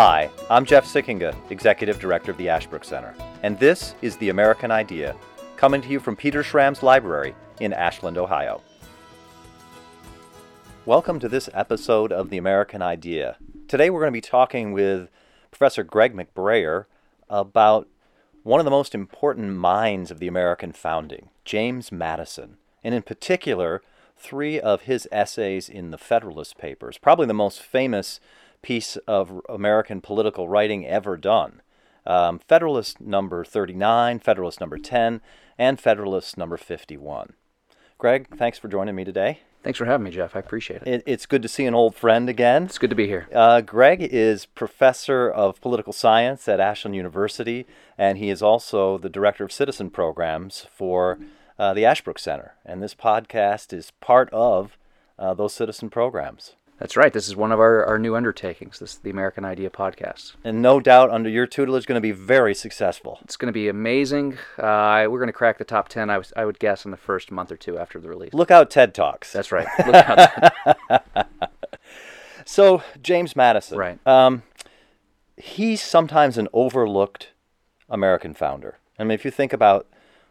Hi, I'm Jeff Sikkenga, Executive Director of the Ashbrook Center, and this is The American Idea, coming to you from Peter Schramm's Library in Ashland, Ohio. Welcome to this episode of The American Idea. Today we're going to be talking with Professor Greg McBrayer about one of the most important minds of the American founding, James Madison, and in particular, three of his essays in the Federalist Papers, probably the most famous piece of American political writing ever done. Um, Federalist number 39, Federalist number 10, and Federalist number 51. Greg, thanks for joining me today. Thanks for having me, Jeff. I appreciate it. It, it's good to see an old friend again. It's good to be here. Uh, Greg is professor of political science at Ashland University, and he is also the director of citizen programs for uh, the Ashbrook Center. And this podcast is part of uh, those citizen programs. That's right. This is one of our, our new undertakings. This is the American Idea podcast. And no doubt, under your tutelage, going to be very successful. It's going to be amazing. Uh, we're going to crack the top 10, I, was, I would guess, in the first month or two after the release. Look out, TED Talks. That's right. Look out. so, James Madison. Right. Um, he's sometimes an overlooked American founder. I mean, if you think about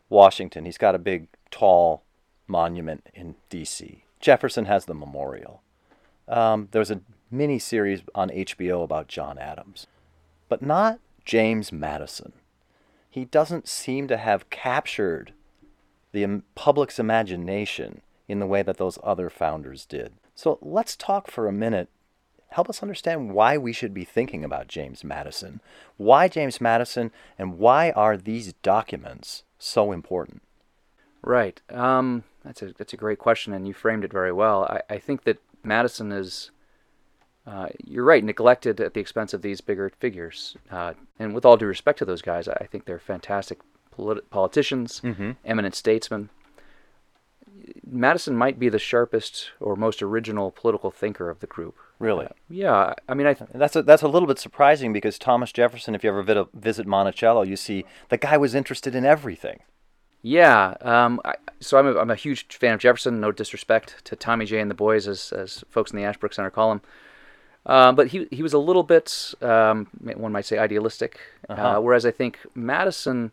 Washington, he's got a big, tall monument in D.C. Jefferson has the memorial. Um, there was a mini series on HBO about John Adams, but not James Madison. He doesn't seem to have captured the public's imagination in the way that those other founders did. So let's talk for a minute. Help us understand why we should be thinking about James Madison. Why James Madison, and why are these documents so important? right. Um, that's, a, that's a great question, and you framed it very well. I, I think that Madison is, uh, you're right, neglected at the expense of these bigger figures. Uh, and with all due respect to those guys, I think they're fantastic polit- politicians, Mm-hmm. eminent statesmen. Madison might be the sharpest or most original political thinker of the group. Really? Yeah, I mean, I th- That's a, that's a little bit surprising because Thomas Jefferson, if you ever vid- visit Monticello, you see the guy was interested in everything. Yeah. Um, I, so I'm a, I'm a huge fan of Jefferson. No disrespect to Tommy J and the boys, as as folks in the Ashbrook Center call him. Um, but he he was a little bit, um, one might say, idealistic. Uh-huh. Uh, whereas I think Madison,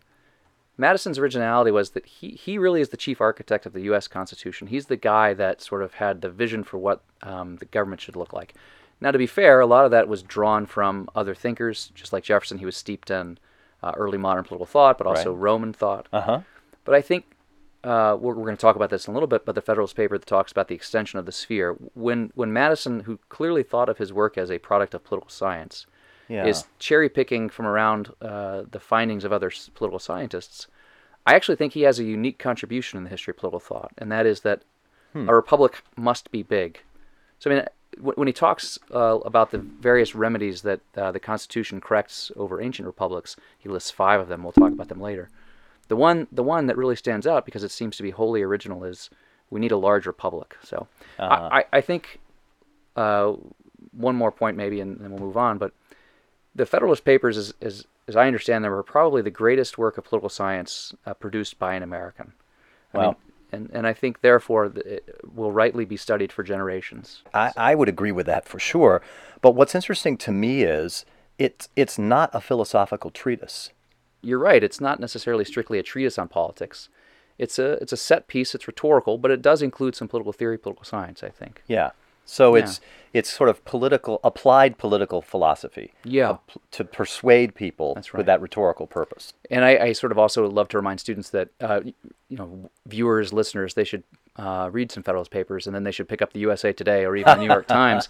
Madison's originality was that he he really is the chief architect of the U.S. Constitution. He's the guy that sort of had the vision for what um, the government should look like. Now, to be fair, a lot of that was drawn from other thinkers, just like Jefferson. He was steeped in uh, early modern political thought, but also Right. Roman thought. Uh huh. But I think uh, we're, we're going to talk about this in a little bit. But the Federalist paper that talks about the extension of the sphere, when when Madison, who clearly thought of his work as a product of political science, Yeah. is cherry picking from around uh, the findings of other s- political scientists, I actually think he has a unique contribution in the history of political thought, and that is that a republic must be big. So I mean, when he talks uh, about the various remedies that uh, the Constitution corrects over ancient republics, he lists five of them. We'll talk about them later. The one, the one that really stands out because it seems to be wholly original is we need a large republic. So Uh-huh. I, I, think uh, one more point maybe, and then we'll move on. But the Federalist Papers, is, is, as I understand them, are probably the greatest work of political science uh, produced by an American. I Wow. mean, and, and I think, therefore, it will rightly be studied for generations. I, I would agree with that for sure. But what's interesting to me is it's it's not a philosophical treatise. You're right. It's not necessarily strictly a treatise on politics. It's a it's a set piece. It's rhetorical, but it does include some political theory, political science. I think. Yeah. So Yeah. it's it's sort of political applied political philosophy. Yeah. to persuade people That's with that rhetorical purpose. And I, I sort of also love to remind students that uh, you know viewers, listeners, they should uh, read some Federalist papers, and then they should pick up the USA Today or even the New York Times,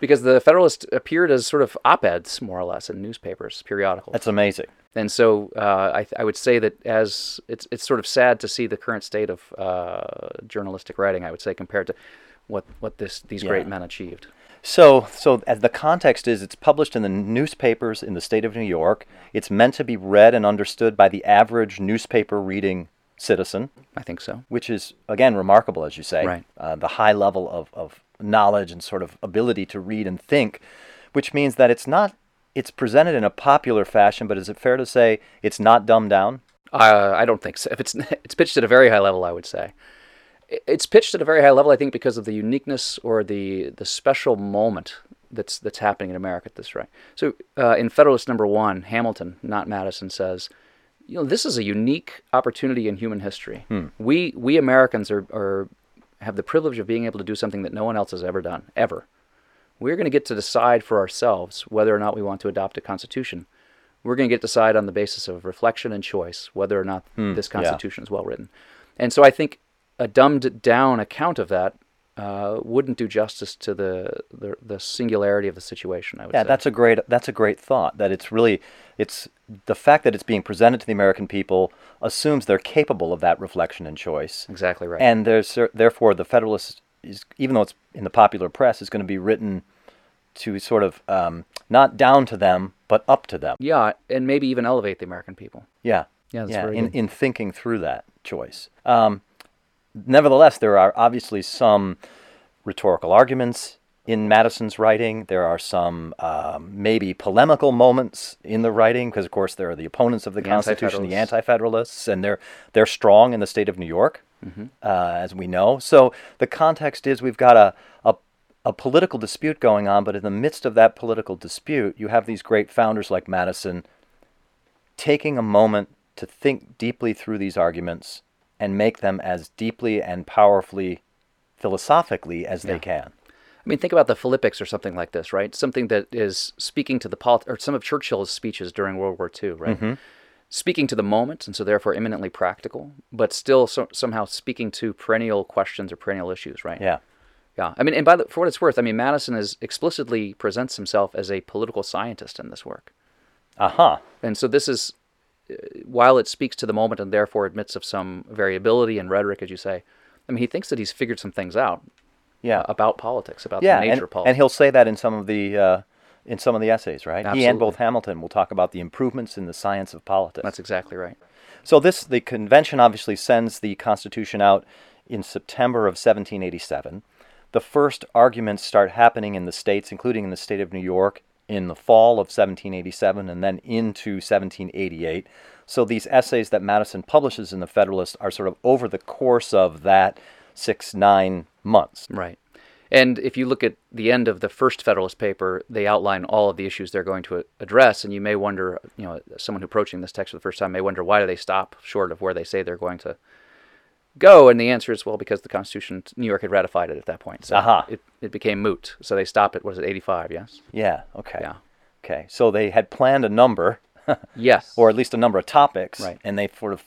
because the Federalist appeared as sort of op-eds, more or less, in newspapers, periodicals. That's amazing. And so uh, I, th- I would say that as it's it's sort of sad to see the current state of uh, journalistic writing. I would say compared to what what this these Yeah. great men achieved. So, so as the context is, it's published in the newspapers in the state of New York. It's meant to be read and understood by the average newspaper reading citizen, I think so. which is again remarkable, as you say. Right. Uh, the high level of, of knowledge and sort of ability to read and think, which means that it's not. It's presented in a popular fashion, but is it fair to say it's not dumbed down? Uh, I don't think so. If it's it's pitched at a very high level, I would say. It's pitched at a very high level, I think, because of the uniqueness or the the special moment that's that's happening in America at this right. So uh, in Federalist Number One, Hamilton, not Madison, says, you know, this is a unique opportunity in human history. Hmm. We we Americans are, are have the privilege of being able to do something that no one else has ever done, ever. We're going to get to decide for ourselves whether or not we want to adopt a constitution. We're going to get to decide on the basis of reflection and choice whether or not hmm, this constitution is well written. And so I think a dumbed down account of that uh, wouldn't do justice to the, the the singularity of the situation. I would say. Yeah, say. that's a great that's a great thought. That it's really it's the fact that it's being presented to the American people assumes they're capable of that reflection and choice. exactly right. And there's therefore the Federalist is even though it's in the popular press is going to be written to sort of um, not down to them but up to them. yeah, and maybe even elevate the American people. Yeah. Yeah, that's yeah. very In good. in thinking through that choice. Um, nevertheless, there are obviously some rhetorical arguments in Madison's writing. There are some um, maybe polemical moments in the writing because, of course, there are the opponents of the, The Constitution, the Anti-Federalists. Anti-Federalists, and they're they're strong in the state of New York, Mm-hmm. uh, as we know. So the context is we've got a, a a political dispute going on, but in the midst of that political dispute, you have these great founders like Madison taking a moment to think deeply through these arguments and make them as deeply and powerfully philosophically as they can. I mean, think about the Philippics or something like this, right? Something that is speaking to the polit- or some of Churchill's speeches during World War II, right? Mm-hmm. Speaking to the moment, and so therefore eminently practical, but still so- somehow speaking to perennial questions or perennial issues, right? Yeah. Yeah. I mean, and by the, for what it's worth, I mean Madison is explicitly presents himself as a political scientist in this work, Aha. and so this is, while it speaks to the moment and therefore admits of some variability in rhetoric, as you say. I mean, he thinks that he's figured some things out Yeah. about politics, about yeah, the nature and, of politics. and he'll say that in some of the uh, in some of the essays, right? He and both Hamilton will talk about the improvements in the science of politics. That's exactly right. So this the convention obviously sends the Constitution out in September of 1787. The first arguments start happening in the states, including in the state of New York, in the fall of 1787 and then into 1788. So these essays that Madison publishes in the Federalist are sort of over the course of that six nine months. Right. And if you look at the end of the first Federalist paper, they outline all of the issues they're going to address, and you may wonder, you know, someone approaching this text for the first time may wonder why do they stop short of where they say they're going to go? And the answer is, well, because the Constitution, New York had ratified it at that point, so Aha. it, it became moot. So they stopped at what is it, 85? Yes. Yeah. Okay. Yeah. Okay. So they had planned a number, Yes. or at least a number of topics, Right. and they sort of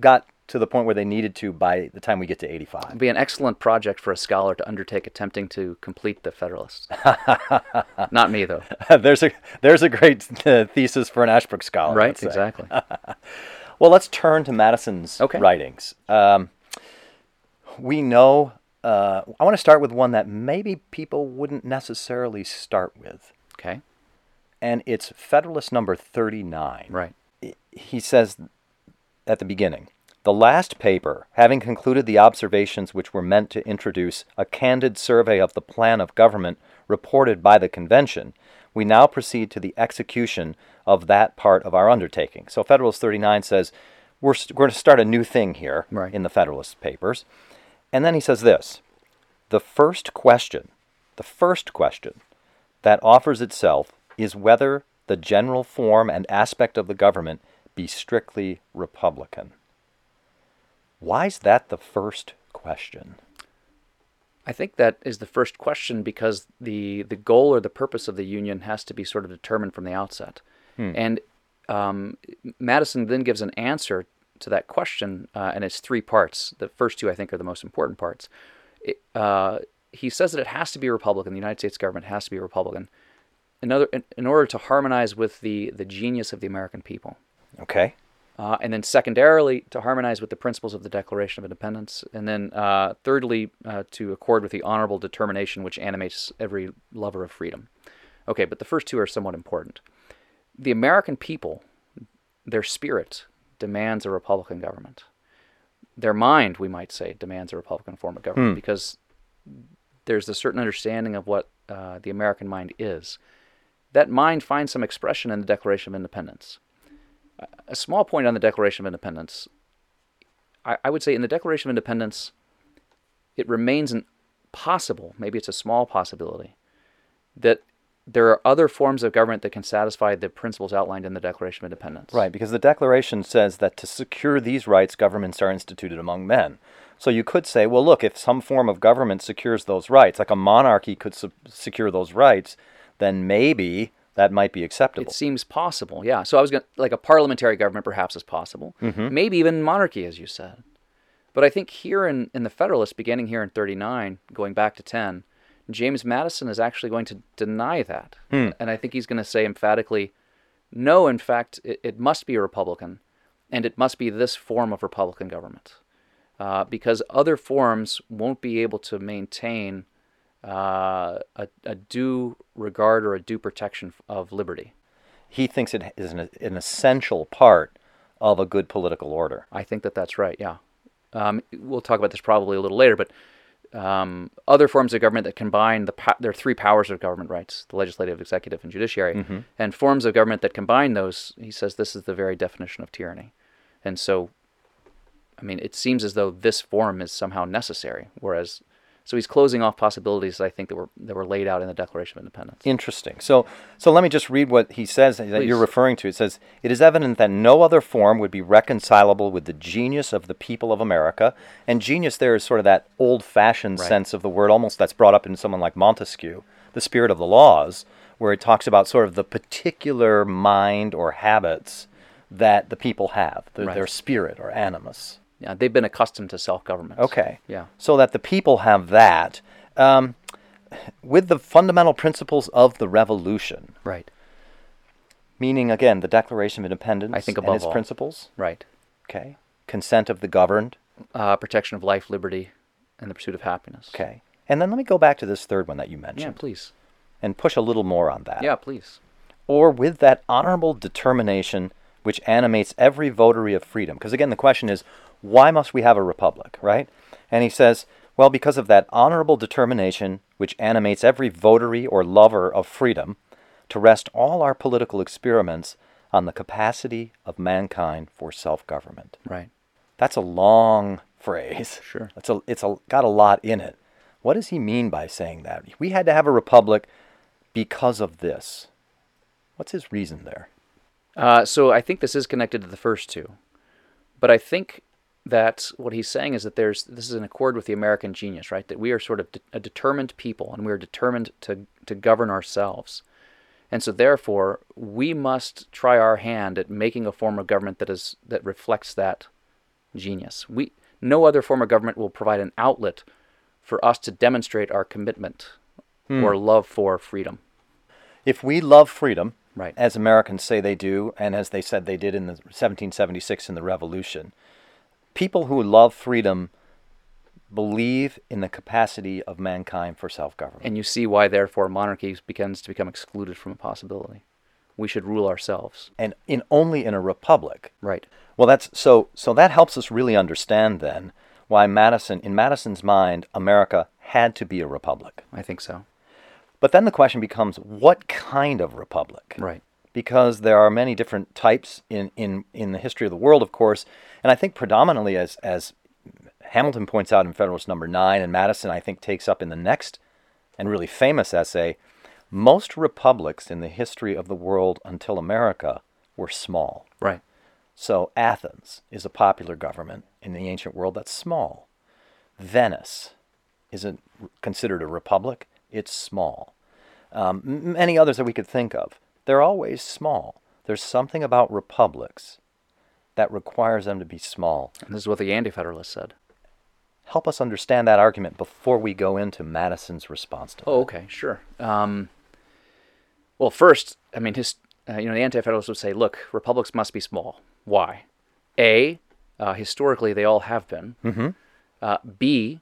got to the point where they needed to by the time we get to 85. It'd be an excellent project for a scholar to undertake attempting to complete the Federalist. Not me, though. there's a there's a great uh, thesis for an Ashbrook scholar. Right? Exactly. Well, let's turn to Madison's Okay. writings. Um, we know. Uh, I want to start with one that maybe people wouldn't necessarily start with, Okay. and it's Federalist number 39. Right. He says at the beginning. The last paper, having concluded the observations which were meant to introduce a candid survey of the plan of government reported by the convention, we now proceed to the execution of that part of our undertaking. So Federalist 39 says we're, st- we're going to start a new thing here Right. in the Federalist Papers. And then he says this The first question, the first question that offers itself is whether the general form and aspect of the government be strictly Republican. Why is that the first question? I think that is the first question because the the goal or the purpose of the union has to be sort of determined from the outset, and um, Madison then gives an answer to that question, uh, and it's three parts. The first two I think are the most important parts. It, uh, he says that it has to be Republican. The United States government has to be Republican, in, other, in, in order to harmonize with the the genius of the American people. Okay. Uh, and then secondarily, to harmonize with the principles of the Declaration of Independence. And then uh, thirdly, uh, to accord with the honorable determination which animates every lover of freedom. Okay, but the first two are somewhat important. The American people, their spirit, demands a Republican government. Their mind, we might say, demands a Republican form of government because there's a certain understanding of what uh, the American mind is. That mind finds some expression in the Declaration of Independence a small point on the Declaration of Independence. I, I would say in the Declaration of Independence, it remains an possible, maybe it's a small possibility, that there are other forms of government that can satisfy the principles outlined in the Declaration of Independence. Right, because the Declaration says that to secure these rights, governments are instituted among men. So you could say, well, look, if some form of government secures those rights, like a monarchy could su- secure those rights, then maybe that might be acceptable. It seems possible, yeah. So I was going to, like a parliamentary government perhaps is possible. Mm-hmm. Maybe even monarchy, as you said. But I think here in, in the Federalist, beginning here in 39, going back to 10, James Madison is actually going to deny that. Hmm. And I think he's going to say emphatically, no, in fact, it, it must be a Republican, and it must be this form of Republican government. Uh, because other forms won't be able to maintain uh, a, a due regard or a due protection of liberty. he thinks it is an, an essential part of a good political order. I think that that's right. Yeah, um, we'll talk about this probably a little later, but um, other forms of government that combine the po- there are three powers of government rights: the legislative, executive, and judiciary. And forms of government that combine those, he says, this is the very definition of tyranny. And so, I mean, it seems as though this form is somehow necessary. Whereas, so he's closing off possibilities I think that were that were laid out in the Declaration of Independence. Interesting. So, so let me just read what he says that you're referring to. It says, "It is evident that no other form would be reconcilable with the genius of the people of America." And genius there is sort of that old-fashioned Right. sense of the word, almost that's brought up in someone like Montesquieu, the spirit of the laws, where it talks about sort of the particular mind or habits that the people have, the, Right. their spirit or animus. Yeah, they've been accustomed to self-government. Okay. Yeah. So that the people have that. Um, with the fundamental principles of the revolution, Right. meaning again the Declaration of Independence I think and above its all. principles. Right. Okay. Consent of the governed. Uh, protection of life, liberty, and the pursuit of happiness. Okay. And then let me go back to this third one that you mentioned. Yeah, mentioned please. and push a little more on that. Yeah, please. Or with that honorable determination which animates every votary of freedom. Because again, the question is, why must we have a republic, right? And he says, well, because of that honorable determination which animates every votary or lover of freedom to rest all our political experiments on the capacity of mankind for self government. Right. That's a long phrase. Sure. It's a it's a got a lot in it. What does he mean by saying that? We had to have a republic because of this. What's his reason there? Uh, so I think this is connected to the first two, but I think that what he's saying is that there's this is in accord with the American genius, right? That we are sort of de- a determined people, and we are determined to to govern ourselves, and so therefore we must try our hand at making a form of government that is that reflects that genius. We no other form of government will provide an outlet for us to demonstrate our commitment hmm. or love for freedom. If we love freedom, Right. as Americans say they do, and as they said they did in the 1776 in the Revolution, people who love freedom believe in the capacity of mankind for self-government. And you see why, therefore, monarchy begins to become excluded from a possibility. We should rule ourselves. and in only in a republic. Right. Well, that's so. So that helps us really understand then why Madison, in Madison's mind, America had to be a republic. I think so. But then the question becomes, what kind of republic? Right. Because there are many different types in, in, in the history of the world, of course, and I think predominantly as as Hamilton points out in Federalist Number Nine, and Madison I think takes up in the next and really famous essay, most republics in the history of the world until America were small. Right. So Athens is a popular government in the ancient world that's small. Venice isn't considered a republic; it's small. Um, many others that we could think of, they're always small. There's something about republics that requires them to be small. And this is what the Anti-Federalists said. Help us understand that argument before we go into Madison's response to Oh, okay, sure. Um, well, first, I mean, his, uh, you know, the Anti-Federalists would say, look, republics must be small. Why? A, uh, historically, they all have been. Mm-hmm. Uh, B,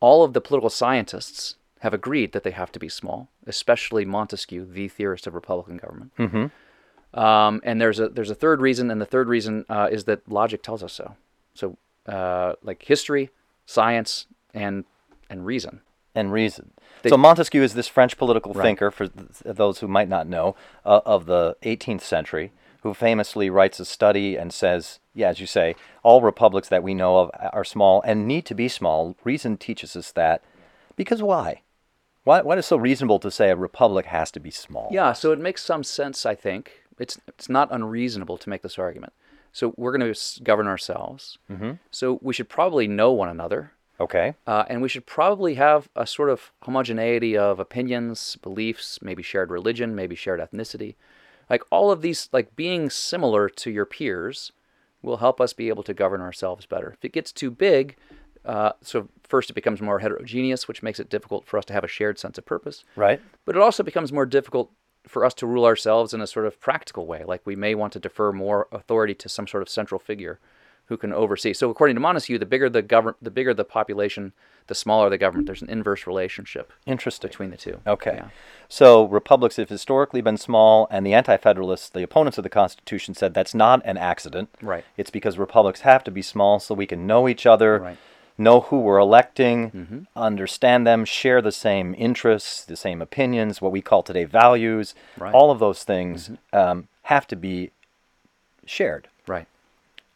all of the political scientists have agreed that they have to be small, especially Montesquieu, the theorist of Republican government. Mm-hmm. Um, and there's a there's a third reason, and the third reason uh, is that logic tells us so. So, uh, like history, science, and and reason. and reason. They- so Montesquieu is this French political Right. thinker, for th- those who might not know, uh, of the 18th century, who famously writes a study and says, yeah, as you say, all republics that we know of are small and need to be small. Reason teaches us that. Because why? Why, why is it so reasonable to say a republic has to be small? Yeah, so it makes some sense, I think. It's it's not unreasonable to make this argument. So we're going to govern ourselves. Mm-hmm. So we should probably know one another. Okay. Uh, and we should probably have a sort of homogeneity of opinions, beliefs, maybe shared religion, maybe shared ethnicity. Like all of these, like being similar to your peers will help us be able to govern ourselves better. If it gets too big, uh, so first it becomes more heterogeneous, which makes it difficult for us to have a shared sense of purpose. Right. But it also becomes more difficult for us to rule ourselves in a sort of practical way. Like we may want to defer more authority to some sort of central figure who can oversee. So according to Montesquieu, the bigger the government, the bigger the population, the smaller the government. There's an inverse relationship Interesting. between the two. Okay. Yeah. So republics have historically been small, and the anti federalists, the opponents of the Constitution, said that's not an accident. Right. It's because republics have to be small so we can know each other, Right. Know who we're electing, understand them, share the same interests, the same opinions, what we call today values. Right. All of those things um, have to be shared. Right.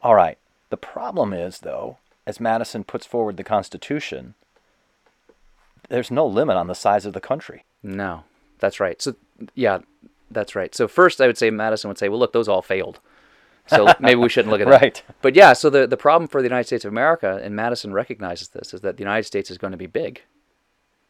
All right. The problem is, though, as Madison puts forward the Constitution, there's no limit on the size of the country. No, that's right. So yeah, that's right. So first, I would say Madison would say, well, look, those all failed. So maybe we shouldn't look at that. Right. But yeah, so the the problem for the United States of America, and Madison recognizes this, is that the United States is going to be big.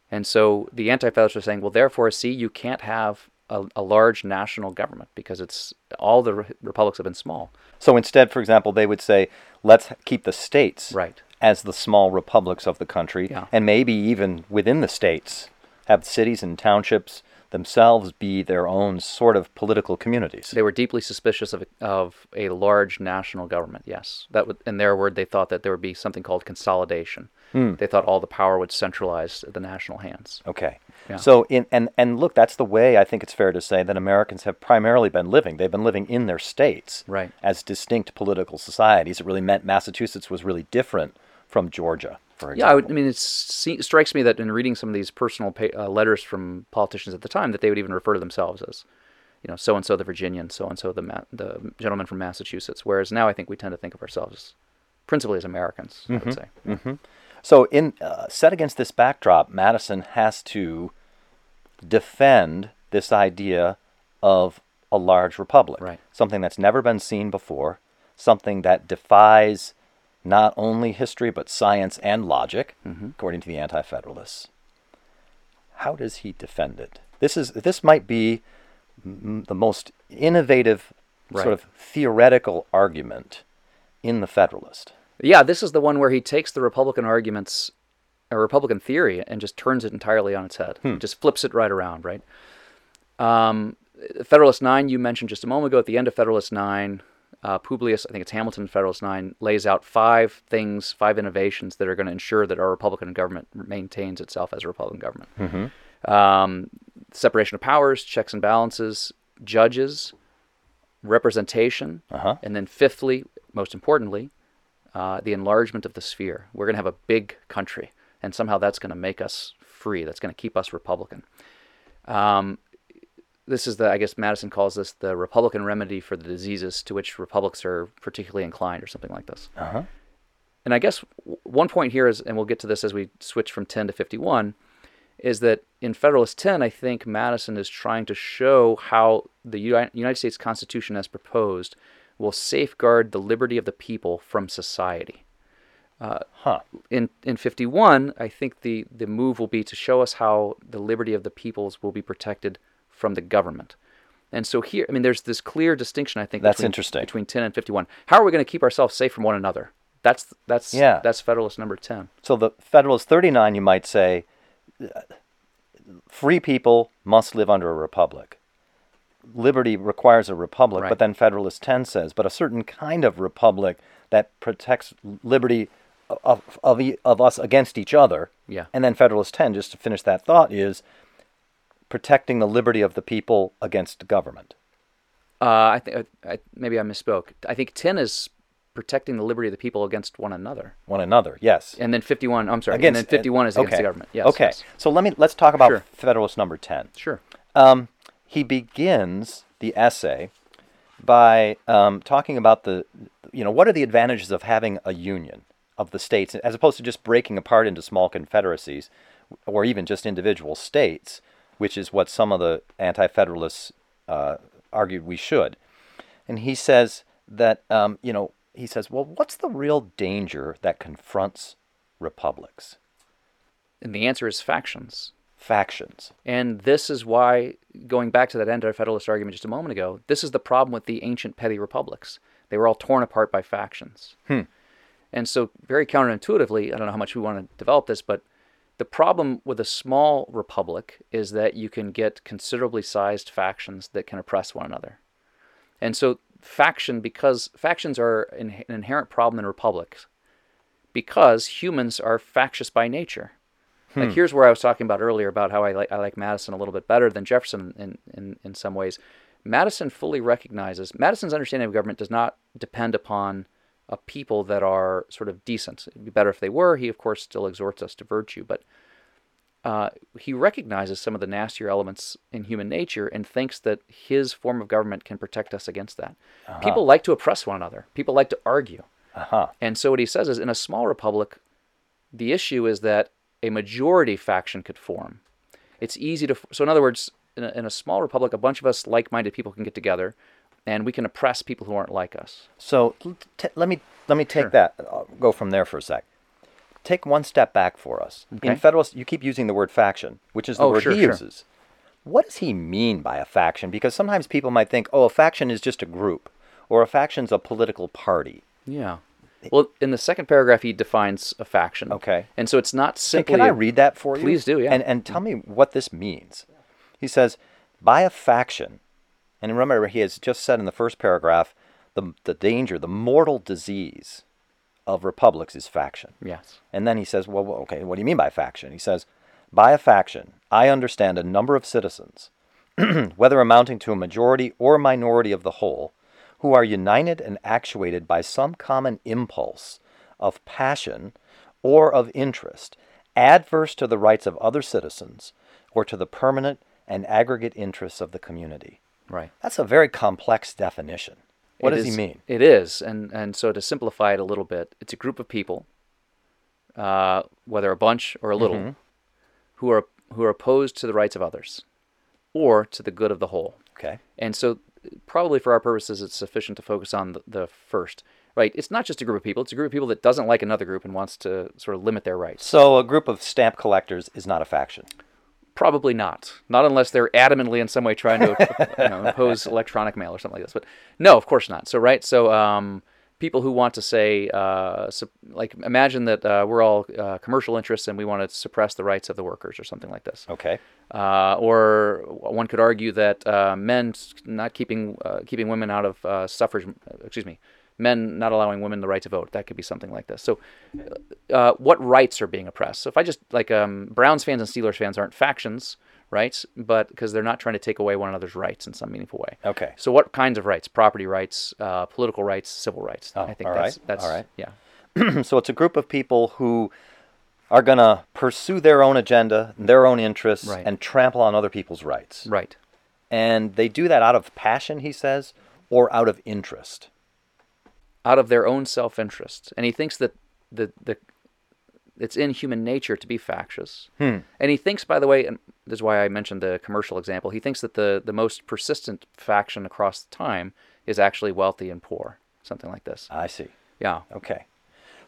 And so the anti-federalists are saying, well, therefore, see, you can't have a, a large national government because it's all the re- republics have been small. So instead, for example, they would say, let's keep the states Right. as the small republics of the country, Yeah. and maybe even within the states, have cities and townships themselves be their own sort of political communities. They were deeply suspicious of of a large national government. Yes, that would, in their word, they thought that there would be something called consolidation. Hmm. They thought all the power would centralize the national hands. Okay. Yeah. So in and and look, that's the way I think it's fair to say that Americans have primarily been living. They've been living in their states Right. as distinct political societies. It really meant Massachusetts was really different from Georgia. Yeah, I, would, I mean, it strikes me that in reading some of these personal pa- uh, letters from politicians at the time, that they would even refer to themselves as, you know, so and so the Virginian, so and so the Ma- the gentleman from Massachusetts. Whereas now, I think we tend to think of ourselves principally as Americans. I would say. So, in uh, set against this backdrop, Madison has to defend this idea of a large republic, Right. something that's never been seen before, something that defies not only history but science and logic, according to the Anti-Federalists. How does he defend it? This is this might be m- the most innovative Right. sort of theoretical argument in the Federalist. Yeah, this is the one where he takes the Republican arguments, a Republican theory, and just turns it entirely on its head. Just flips it right around, right? Um, Federalist 9, you mentioned just a moment ago, at the end of Federalist 9, uh, Publius, I think it's Hamilton Federalist 9, lays out five things, five innovations that are going to ensure that our Republican government maintains itself as a Republican government. Um, separation of powers, checks and balances, judges, representation, Uh-huh. and then fifthly, most importantly, uh, the enlargement of the sphere. We're going to have a big country, and somehow that's going to make us free. That's going to keep us Republican. Um, this is the, I guess Madison calls this the Republican remedy for the diseases to which republics are particularly inclined, or something like this. Uh-huh. And I guess one point here is, and we'll get to this as we switch from 10 to 51, is that in Federalist 10, I think Madison is trying to show how the Uni- United States Constitution, as proposed, will safeguard the liberty of the people from society. Huh. In in 51, I think the, the move will be to show us how the liberty of the peoples will be protected from the government. And so here, I mean, there's this clear distinction, I think, That's between, interesting. between 10 and 51. How are we going to keep ourselves safe from one another? That's that's Yeah. that's Federalist number 10. So the Federalist 39, you might say, free people must live under a republic. Liberty requires a republic, Right. but then Federalist 10 says, but a certain kind of republic that protects liberty of, of, of us against each other. Yeah. And then Federalist 10, just to finish that thought, is protecting the liberty of the people against government. Uh, I think I, maybe I misspoke. I think 10 is protecting the liberty of the people against one another, One another, yes. and then 51. I'm sorry, and then 51 is against okay. the government. Yes. okay. yes. So let me let's talk about Sure. Federalist number 10. Sure. Um, he begins the essay by um, talking about the, you know, what are the advantages of having a union of the states as opposed to just breaking apart into small confederacies. or even just individual states, which is what some of the anti federalists uh, argued we should. And he says that, um, you know, he says, well, what's the real danger that confronts republics? And the answer is factions. Factions. And this is why, going back to that anti federalist argument just a moment ago, this is the problem with the ancient petty republics. They were all torn apart by factions. Hmm. And so, very counterintuitively, I don't know how much we want to develop this, but the problem with a small republic is that you can get considerably sized factions that can oppress one another. And so, faction, because factions are an inherent problem in republics, because humans are factious by nature. Hmm. Like here's where I was talking about earlier about how I like I like Madison a little bit better than Jefferson in, in, in some ways. Madison fully recognizes Madison's understanding of government does not depend upon a people that are sort of decent. It'd be better if they were. He, of course, still exhorts us to virtue, but uh, he recognizes some of the nastier elements in human nature and thinks that his form of government can protect us against that. Uh-huh. People like to oppress one another. People like to argue. Uh-huh. And so what he says is, in a small republic, the issue is that a majority faction could form. It's easy to. So, in other words, in a, in a small republic, a bunch of us like-minded people can get together and we can oppress people who aren't like us. So t- let me let me take sure. that uh, go from there for a sec. Take one step back for us. Okay. In Federalist, you keep using the word faction, which is the oh, word sure, he sure. uses. What does he mean by a faction? Because sometimes people might think, oh, a faction is just a group, or a faction's a political party. Yeah. Well, in the second paragraph, he defines a faction. Okay. And so it's not simply. Can I read that for you? Please do, yeah. And, and tell me what this means. He says, by a faction, and remember, he has just said in the first paragraph the, the danger, the mortal disease of republics is faction. Yes. And then he says, well, okay, what do you mean by faction? He says, by a faction, I understand a number of citizens, whether amounting to a majority or minority of the whole, who are united and actuated by some common impulse of passion or of interest, adverse to the rights of other citizens or to the permanent and aggregate interests of the community. Right. That's a very complex definition. What it does is, he mean? It is, and and so to simplify it a little bit, it's a group of people, uh, whether a bunch or a little, Mm-hmm. who are who are opposed to the rights of others, or to the good of the whole. Okay. And so, probably for our purposes, it's sufficient to focus on the, the first. Right. It's not just a group of people. It's a group of people that doesn't like another group and wants to sort of limit their rights. So a group of stamp collectors is not a faction. Probably not. Not unless they're adamantly in some way trying to you know, impose electronic mail or something like this. But no, of course not. So right. So um, people who want to say, uh, like, imagine that uh, we're all uh, commercial interests and we want to suppress the rights of the workers or something like this. Okay. Uh, or one could argue that uh, men not keeping uh, keeping women out of uh, suffrage. Excuse me. Men not allowing women the right to vote. That could be something like this. So, uh, what rights are being oppressed? So, if I just like um, Browns fans and Steelers fans aren't factions, right? But because they're not trying to take away one another's rights in some meaningful way. Okay. So, what kinds of rights? Property rights, uh, political rights, civil rights. Oh, I think all that's right, that's all right. yeah. so it's a group of people who are going to pursue their own agenda, their own interests, Right. and trample on other people's rights. Right. And they do that out of passion, he says, or out of interest. Out of their own self-interest, and he thinks that the the it's in human nature to be factious. Hmm. And he thinks, by the way, and this is why I mentioned the commercial example. He thinks that the the most persistent faction across time is actually wealthy and poor, something like this. I see. Yeah, Okay.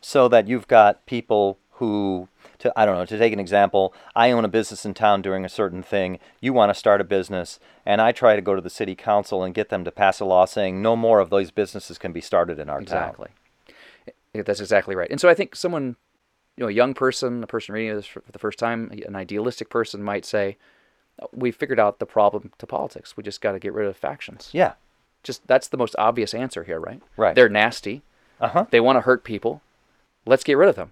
So that you've got people who, to, I don't know, to take an example, I own a business in town doing a certain thing. You want to start a business, and I try to go to the city council and get them to pass a law saying no more of those businesses can be started in our town. exactly. Yeah, That's exactly right. And so I think someone, you know, a young person, a person reading this for the first time, an idealistic person might say, "We figured out the problem to politics. We just got to get rid of factions." Yeah. Just that's the most obvious answer here, right? Right. They're nasty. Uh huh. They want to hurt people. Let's get rid of them.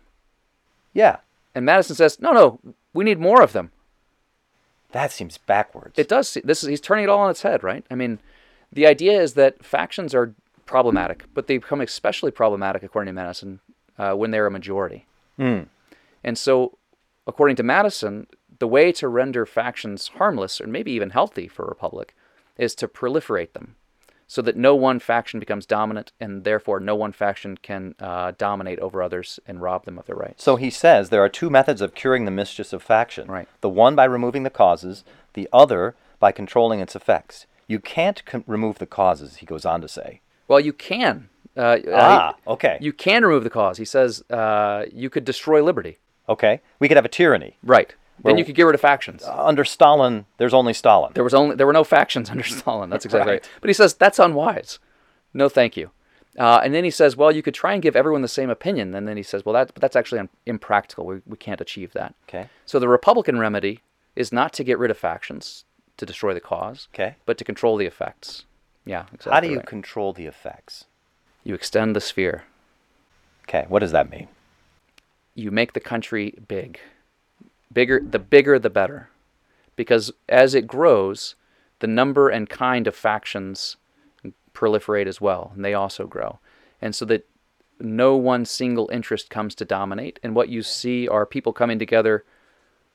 Yeah. And Madison says, no, no, we need more of them. That seems backwards. It does. This is he's turning it all on its head, right? I mean, the idea is that factions are problematic, but they become especially problematic, according to Madison, uh, when they're a majority. Hmm. And so, according to Madison, the way to render factions harmless, or maybe even healthy for a republic, is to proliferate them. So that no one faction becomes dominant, and therefore no one faction can uh, dominate over others and rob them of their rights. So he says there are two methods of curing the mischiefs of faction. Right. The one by removing the causes, the other by controlling its effects. You can't con- remove the causes, he goes on to say. well, you can. Uh, Ah, uh, okay. You can remove the cause. He says uh, you could destroy liberty. Okay. We could have a tyranny. Right. Then Well- you could get rid of factions. Under Stalin, there's only Stalin. There was only there were no factions under Stalin. That's exactly right. Right. But he says that's unwise. No, thank you. Uh, and then he says, well, you could try and give everyone the same opinion. And then he says, well, that but that's actually un- impractical. We we can't achieve that. Okay. So the Republican remedy is not to get rid of factions to destroy the cause, Okay. but to control the effects. Yeah, exactly. How do you right. control the effects? you extend the sphere? Okay. What does that mean? you make the country big. Bigger, the bigger the better. Because as it grows, the number and kind of factions proliferate as well, and they also grow. And so that no one single interest comes to dominate, and what you see are people coming together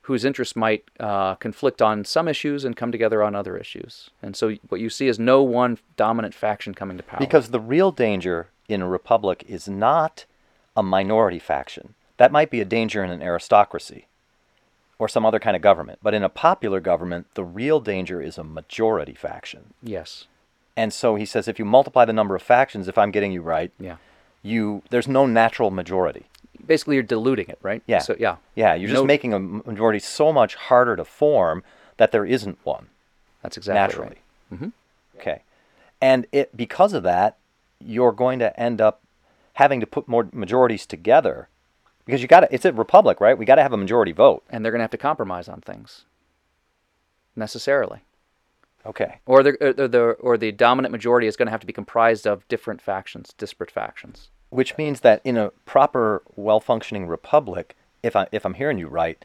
whose interests might uh, conflict on some issues and come together on other issues. And so what you see is no one dominant faction coming to power. Because the real danger in a republic is not a minority faction. That might be a danger in an aristocracy or some other kind of government. But in a popular government, the real danger is a majority faction. yes, And so he says if you multiply the number of factions, if I'm getting you right, yeah. you there's no natural majority. Basically, you're diluting it, right? Yeah. So yeah, Yeah, you're just making a majority so much harder to form that there isn't one that's exactly naturally. right. Mm-hmm. Okay. And it because of that, you're going to end up having to put more majorities together because you got to it's a republic, right? We got to have a majority vote. and they're going to have to compromise on things necessarily Okay. or the, or the or the dominant majority is going to have to be comprised of different factions disparate factions Which means that in a proper well-functioning republic, if I if I'm hearing you right,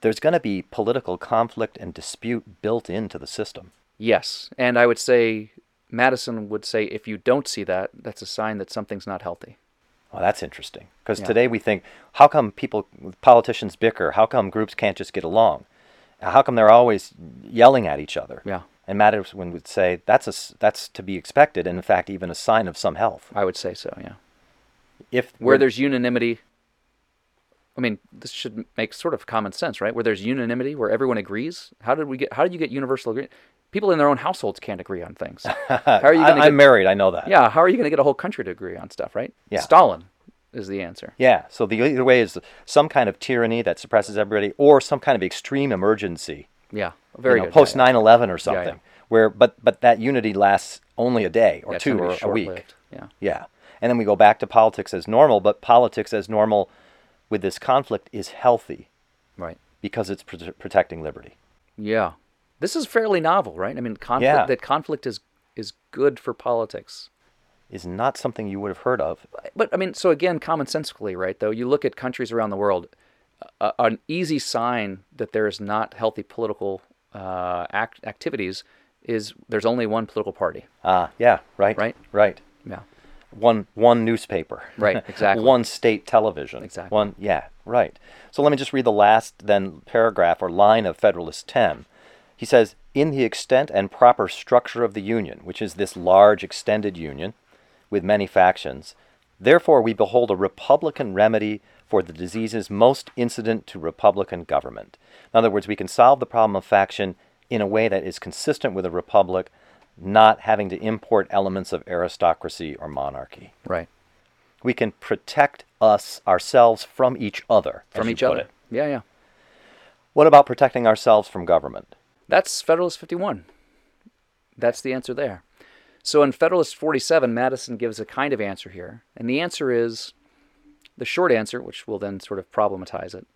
there's going to be political conflict and dispute built into the system. yes and i would say madison would say if you don't see that that's a sign that something's not healthy Well, that's interesting because Yeah. today we think, how come people, politicians bicker? How come groups can't just get along? How come they're always yelling at each other? yeah And Madison would say that's a that's to be expected, and in fact, even a sign of some health. i would say so yeah If where there's unanimity i mean this should make sort of common sense right where there's unanimity where everyone agrees how did we get how did you get universal agreement people in their own households can't agree on things how are you I, going to I'm married, I know that. Yeah, how are you going to get a whole country to agree on stuff, right? Yeah. Stalin is the answer. Yeah. So the either way is some kind of tyranny that suppresses everybody, or some kind of extreme emergency. Yeah, very you know. Post 9/11 or yeah. something, where but but that unity lasts only a day or yeah, two or a week. Yeah, Yeah. And then we go back to politics as normal, but politics as normal with this conflict is healthy right. because it's pr- protecting liberty. Yeah, this is fairly novel, right? I mean, conflict Yeah. that conflict is is good for politics. Is not something you would have heard of. But I mean, so again, commonsensically, right? Though you look at countries around the world, a, an easy sign that there is not healthy political uh, act, activities is there's only one political party. Ah, yeah, right, Right. right. One one newspaper, Right, exactly. one state television, Exactly. One, yeah, right. So let me just read the last then paragraph or line of Federalist 10. He says, "In the extent and proper structure of the Union, which is this large extended union with many factions, therefore we behold a republican remedy for the diseases most incident to republican government." In other words, we can solve the problem of faction in a way that is consistent with a republic, not having to import elements of aristocracy or monarchy. right. We can protect us ourselves from each other. From each other. it. Yeah, yeah. What about protecting ourselves from government? That's Federalist 51. That's the answer there. So in Federalist 47, Madison gives a kind of answer here. And the answer is the short answer, which will then sort of problematize it,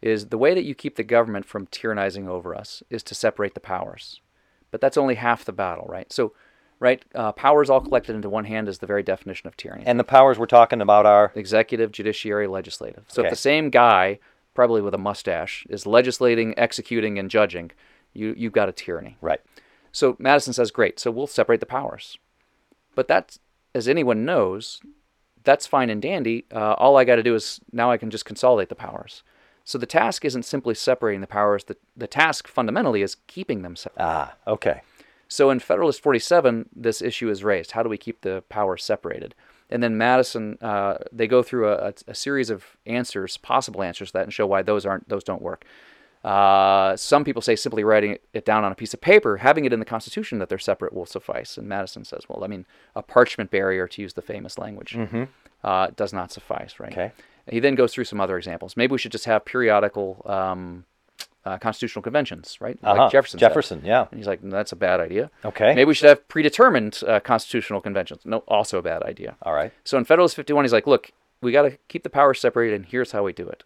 is the way that you keep the government from tyrannizing over us is to separate the powers. But that's only half the battle, right? So, right, uh, powers all collected into one hand is the very definition of tyranny And the powers we're talking about are executive, judiciary, legislative. So Okay. if the same guy, probably with a mustache, is legislating, executing, and judging, you, you've got a tyranny. right. So Madison says, great, so we'll separate the powers. But that's, as anyone knows, that's fine and dandy. Uh, all I got to do is now I can just consolidate the powers. So the task isn't simply separating the powers. The, the task fundamentally is keeping them separate. Ah, okay. So in Federalist 47, this issue is raised. How do we keep the powers separated? And then Madison, uh, they go through a, a, series of answers, possible answers to that, and show why those aren't those don't work. Uh, some people say simply writing it down on a piece of paper, having it in the Constitution that they're separate will suffice. And Madison says, well, I mean, a parchment barrier, to use the famous language, Mm-hmm. uh, does not suffice, right? Okay. He then goes through some other examples. Maybe we should just have periodical um, uh, constitutional conventions, right? Uh-huh. Like Jefferson. said. Jefferson, yeah. And he's like, that's a bad idea. Okay. Maybe we should have predetermined uh, constitutional conventions. No, also a bad idea. All right. So in Federalist 51, he's like, look, we got to keep the powers separated, and here's how we do it.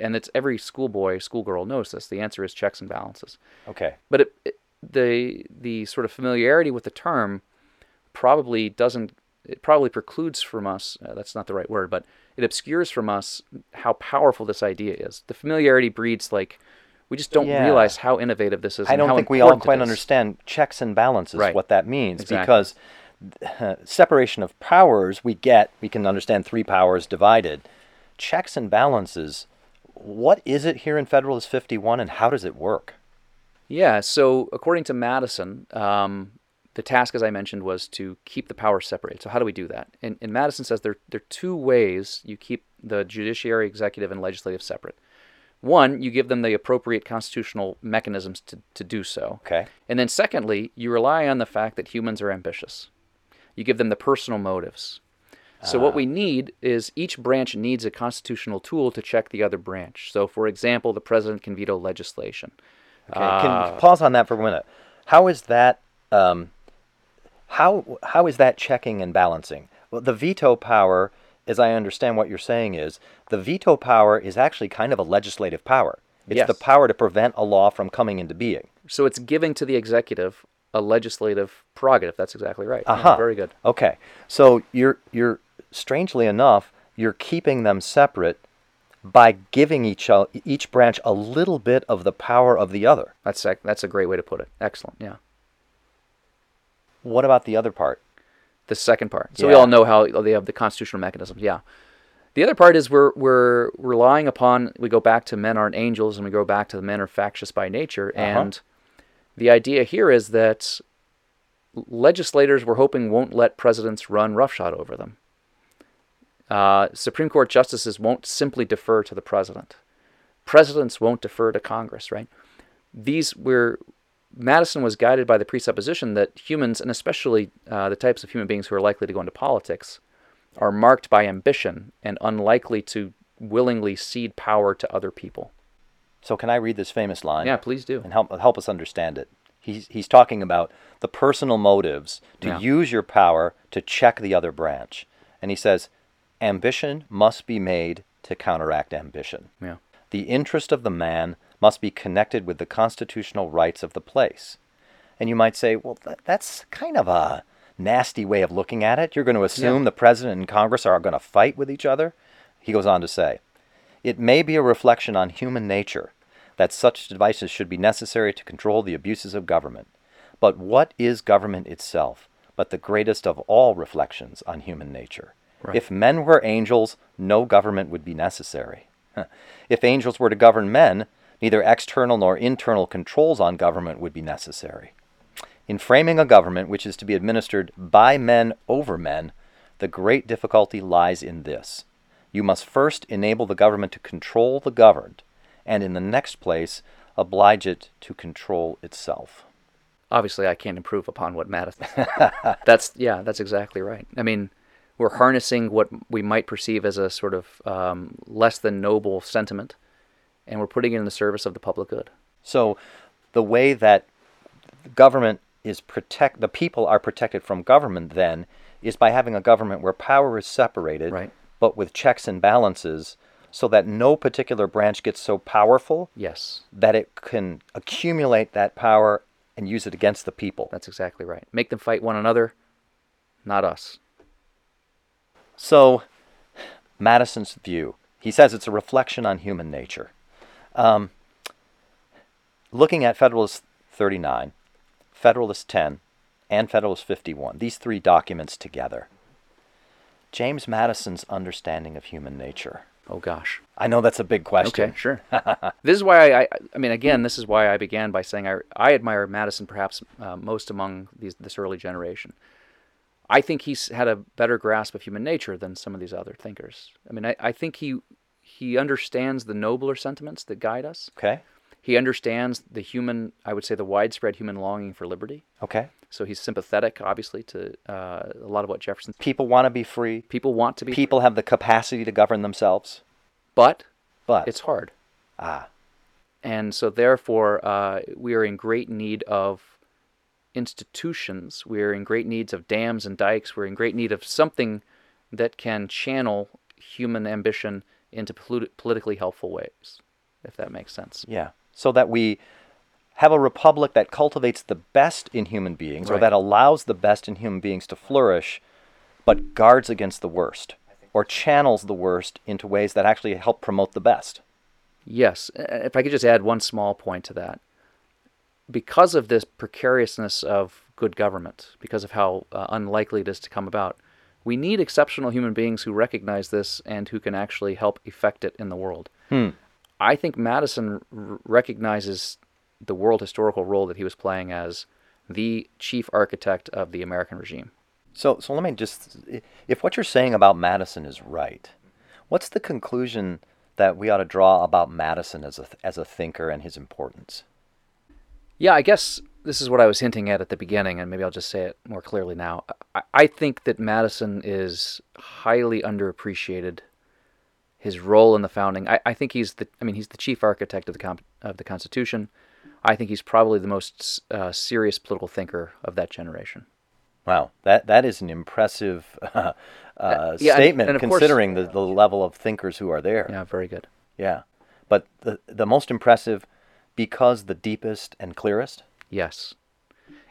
And it's every schoolboy, schoolgirl knows this. The answer is checks and balances. Okay. But it, it, the the sort of familiarity with the term probably doesn't. It probably precludes from us. Uh, that's not the right word, but it obscures from us how powerful this idea is. The familiarity breeds like we just don't Yeah. realize how innovative this is. I and don't how think we all quite understand checks and balances, Right. what that means, Exactly. because uh, separation of powers we get, we can understand three powers divided. Checks and balances, what is it here in Federalist 51 and how does it work? Yeah, so according to Madison, um, the task, as I mentioned, was to keep the powers separated. So how do we do that? And, and Madison says there, there are two ways you keep the judiciary, executive, and legislative separate. One, you give them the appropriate constitutional mechanisms to, to do so. Okay. And then secondly, you rely on the fact that humans are ambitious. You give them the personal motives. So what we need is each branch needs a constitutional tool to check the other branch. So for example, the president can veto legislation. Okay. Uh, can pause on that for a minute. How is that? Um, how how is that checking and balancing? Well, the veto power, as I understand what you're saying, is the veto power is actually kind of a legislative power. It's Yes. the power to prevent a law from coming into being. So it's giving to the executive a legislative prerogative. That's exactly right. Yeah, Aha. very good. Okay. So you're you're strangely enough, you're keeping them separate by giving each each branch a little bit of the power of the other. That's that's a great way to put it. Excellent. Yeah. What about the other part? The second part. So we all know how they have the constitutional mechanisms. Yeah. The other part is we're we're relying upon. We go back to men aren't angels, and we go back to the men are factious by nature. Uh-huh. And the idea here is that legislators we're hoping won't let presidents run roughshod over them. Uh, Supreme Court justices won't simply defer to the president. Presidents won't defer to Congress, right? These were Madison was guided by the presupposition that humans, and especially uh, the types of human beings who are likely to go into politics, are marked by ambition and unlikely to willingly cede power to other people. So can I read this famous line? Yeah, please do. and help help us understand it. He's he's talking about the personal motives to Yeah. use your power to check the other branch, and he says, ambition must be made to counteract ambition. Yeah. The interest of the man must be connected with the constitutional rights of the place. And you might say, well, th- that's kind of a nasty way of looking at it. You're going to assume the president and Congress are going to fight with each other? He goes on to say, it may be a reflection on human nature that such devices should be necessary to control the abuses of government. But what is government itself but the greatest of all reflections on human nature? Right. If men were angels, no government would be necessary. If angels were to govern men, neither external nor internal controls on government would be necessary. In framing a government which is to be administered by men over men, the great difficulty lies in this. You must first enable the government to control the governed, and in the next place, oblige it to control itself. Obviously, I can't improve upon what Madison. that's yeah, that's exactly right. I mean, we're harnessing what we might perceive as a sort of um, less than noble sentiment, and we're putting it in the service of the public good. So, the way that government is protect the people are protected from government then is by having a government where power is separated, Right. but with checks and balances, so that no particular branch gets so powerful Yes, that it can accumulate that power and use it against the people. that's exactly right. Make them fight one another, not us. So, Madison's view, he says it's a reflection on human nature. Um, looking at Federalist 39, Federalist 10, and Federalist 51, these three documents together, James Madison's understanding of human nature? Oh gosh. I know that's a big question. Okay, sure. this is why I, I, I mean, again, this is why I began by saying I, I admire Madison perhaps uh, most among these, this early generation. I think he's had a better grasp of human nature than some of these other thinkers. I mean, I, I think he he understands the nobler sentiments that guide us. Okay. He understands the human, I would say, the widespread human longing for liberty. Okay. So he's sympathetic, obviously, to uh, a lot of what Jefferson. People want to be free. People want to be, People have the capacity to govern themselves, but but it's hard. ah, And so, therefore, uh, we are in great need of institutions. We are in great needs of dams and dikes. We're in great need of something that can channel human ambition into polit- politically helpful ways, if that makes sense. yeah. So that we have a republic that cultivates the best in human beings, or that allows the best in human beings to flourish, but guards against the worst, or channels the worst into ways that actually help promote the best. Yes, if I could just add one small point to that. Because of this precariousness of good government, because of how uh, unlikely it is to come about, we need exceptional human beings who recognize this and who can actually help effect it in the world. Hmm. I think Madison r- recognizes the world historical role that he was playing as the chief architect of the American regime. So, so let me just, if what you're saying about Madison is right, what's the conclusion that we ought to draw about Madison as a as a thinker and his importance? Yeah, I guess this is what I was hinting at at the beginning, and maybe I'll just say it more clearly now. I, think that Madison is highly underappreciated. His role in the founding, I, I think he's the, I mean, he's the chief architect of the comp, of the Constitution. I think he's probably the most uh, serious political thinker of that generation. Wow, that that is an impressive uh, uh, yeah, statement, and course- considering the, the level of thinkers who are there. Yeah, very good. Yeah. but the the most impressive because the deepest and clearest. Yes,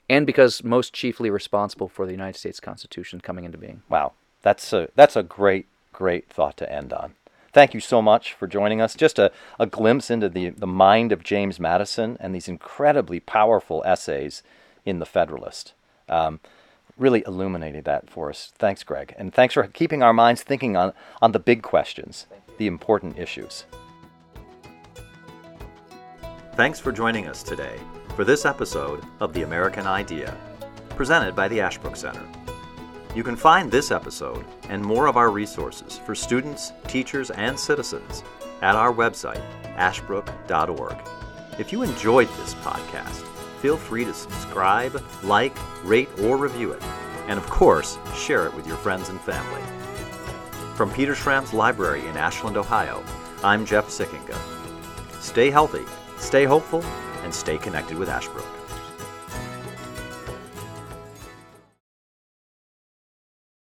and because most chiefly responsible for the United States Constitution coming into being. Wow, that's a that's a great great thought to end on. Thank you so much for joining us. Just a, a glimpse into the, the mind of James Madison and these incredibly powerful essays in The Federalist. Um, really illuminated that for us. Thanks, Greg. And thanks for keeping our minds thinking on, on the big questions, the important issues. Thanks for joining us today for this episode of The American Idea, presented by the Ashbrook Center. You can find this episode and more of our resources for students, teachers, and citizens at our website, ashbrook.org. If you enjoyed this podcast, feel free to subscribe, like, rate, or review it. And of course, share it with your friends and family. From Peter Schramm's Library in Ashland, Ohio, I'm Jeff Sikkenga. Stay healthy, stay hopeful, and stay connected with Ashbrook.